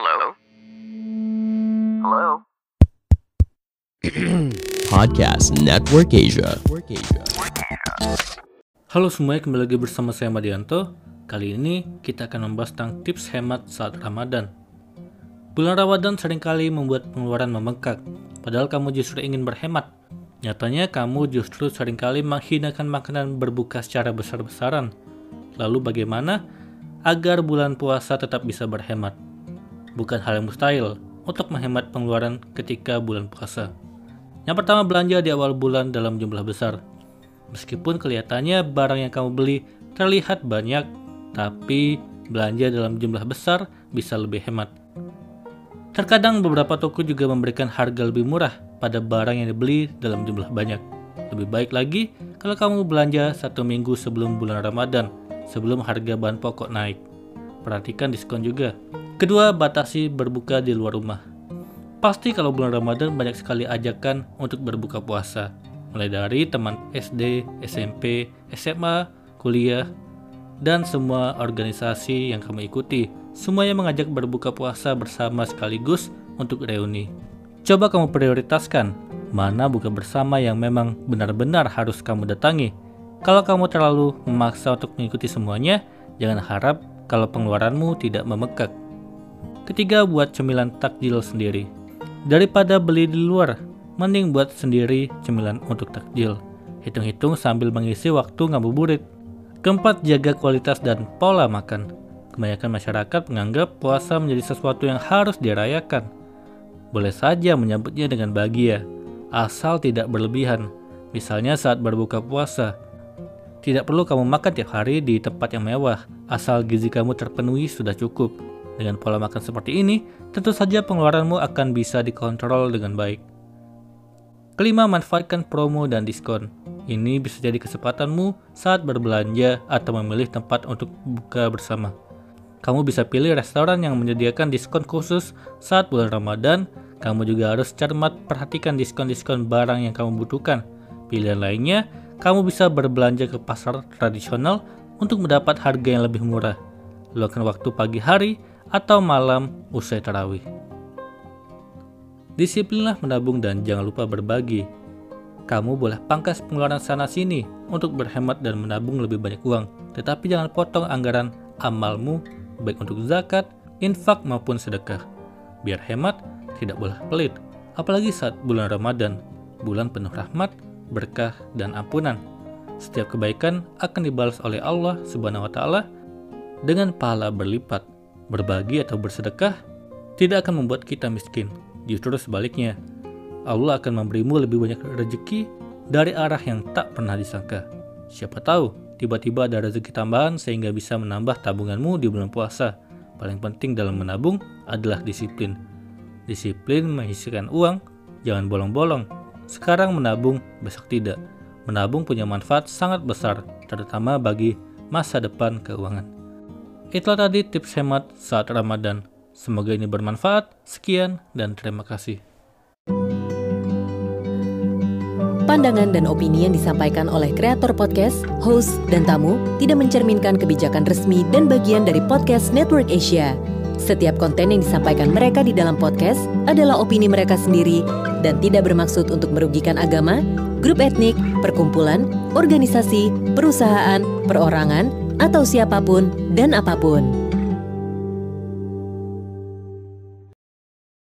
Hello? Hello? Podcast Network Asia. Halo semuanya, kembali lagi bersama saya Madianto. Kali ini kita akan membahas tentang tips hemat saat Ramadan. Bulan Ramadan sering kali membuat pengeluaran membengkak, padahal kamu justru ingin berhemat. Nyatanya kamu justru sering kali menghinakan makanan berbuka secara besar-besaran. Lalu bagaimana agar bulan puasa tetap bisa berhemat? Bukan hal yang mustahil untuk menghemat pengeluaran ketika bulan puasa. Yang pertama belanja di awal bulan dalam jumlah besar. Meskipun kelihatannya barang yang kamu beli terlihat banyak, tapi belanja dalam jumlah besar bisa lebih hemat. Terkadang beberapa toko juga memberikan harga lebih murah pada barang yang dibeli dalam jumlah banyak. Lebih baik lagi kalau kamu belanja satu minggu sebelum bulan Ramadan, sebelum harga bahan pokok naik. Perhatikan diskon juga. Kedua, batasi berbuka di luar rumah. Pasti kalau bulan Ramadan banyak sekali ajakan untuk berbuka puasa. Mulai dari teman SD, SMP, SMA, kuliah, dan semua organisasi yang kamu ikuti. Semuanya mengajak berbuka puasa bersama sekaligus untuk reuni. Coba kamu prioritaskan mana buka bersama yang memang benar-benar harus kamu datangi. Kalau kamu terlalu memaksa untuk mengikuti semuanya, jangan harap kalau pengeluaranmu tidak memekak. Ketiga, buat cemilan takjil sendiri. Daripada beli di luar, mending buat sendiri cemilan untuk takjil. Hitung-hitung sambil mengisi waktu ngabuburit. Keempat, jaga kualitas dan pola makan. Kebanyakan masyarakat menganggap puasa menjadi sesuatu yang harus dirayakan. Boleh saja menyambutnya dengan bahagia, asal tidak berlebihan. Misalnya saat berbuka puasa. Tidak perlu kamu makan tiap hari di tempat yang mewah, asal gizi kamu terpenuhi sudah cukup. Dengan pola makan seperti ini, tentu saja pengeluaranmu akan bisa dikontrol dengan baik. Kelima, manfaatkan promo dan diskon. Ini bisa jadi kesempatanmu saat berbelanja atau memilih tempat untuk buka bersama. Kamu bisa pilih restoran yang menyediakan diskon khusus saat bulan Ramadan. Kamu juga harus cermat perhatikan diskon-diskon barang yang kamu butuhkan. Pilihan lainnya, kamu bisa berbelanja ke pasar tradisional untuk mendapat harga yang lebih murah. Luangkan waktu pagi hari atau malam usai tarawih. Disiplinlah menabung dan jangan lupa berbagi. Kamu boleh pangkas pengeluaran sana-sini untuk berhemat dan menabung lebih banyak uang, tetapi jangan potong anggaran amalmu baik untuk zakat, infak maupun sedekah. Biar hemat, tidak boleh pelit, apalagi saat bulan Ramadan, bulan penuh rahmat, berkah, dan ampunan. Setiap kebaikan akan dibalas oleh Allah Subhanahu wa taala dengan pahala berlipat. Berbagi atau bersedekah tidak akan membuat kita miskin, justru sebaliknya. Allah akan memberimu lebih banyak rezeki dari arah yang tak pernah disangka. Siapa tahu, tiba-tiba ada rezeki tambahan sehingga bisa menambah tabunganmu di bulan puasa. Paling penting dalam menabung adalah disiplin. Disiplin mengisikan uang, jangan bolong-bolong. Sekarang menabung, besok tidak. Menabung punya manfaat sangat besar, terutama bagi masa depan keuangan. Itulah tadi tips hemat saat Ramadan. Semoga ini bermanfaat. Sekian dan terima kasih. Pandangan dan opini yang disampaikan oleh kreator podcast, host, dan tamu tidak mencerminkan kebijakan resmi dan bagian dari podcast Network Asia. Setiap konten yang disampaikan mereka di dalam podcast adalah opini mereka sendiri dan tidak bermaksud untuk merugikan agama, grup etnik, perkumpulan, organisasi, perusahaan, perorangan, atau siapa pun dan apa pun.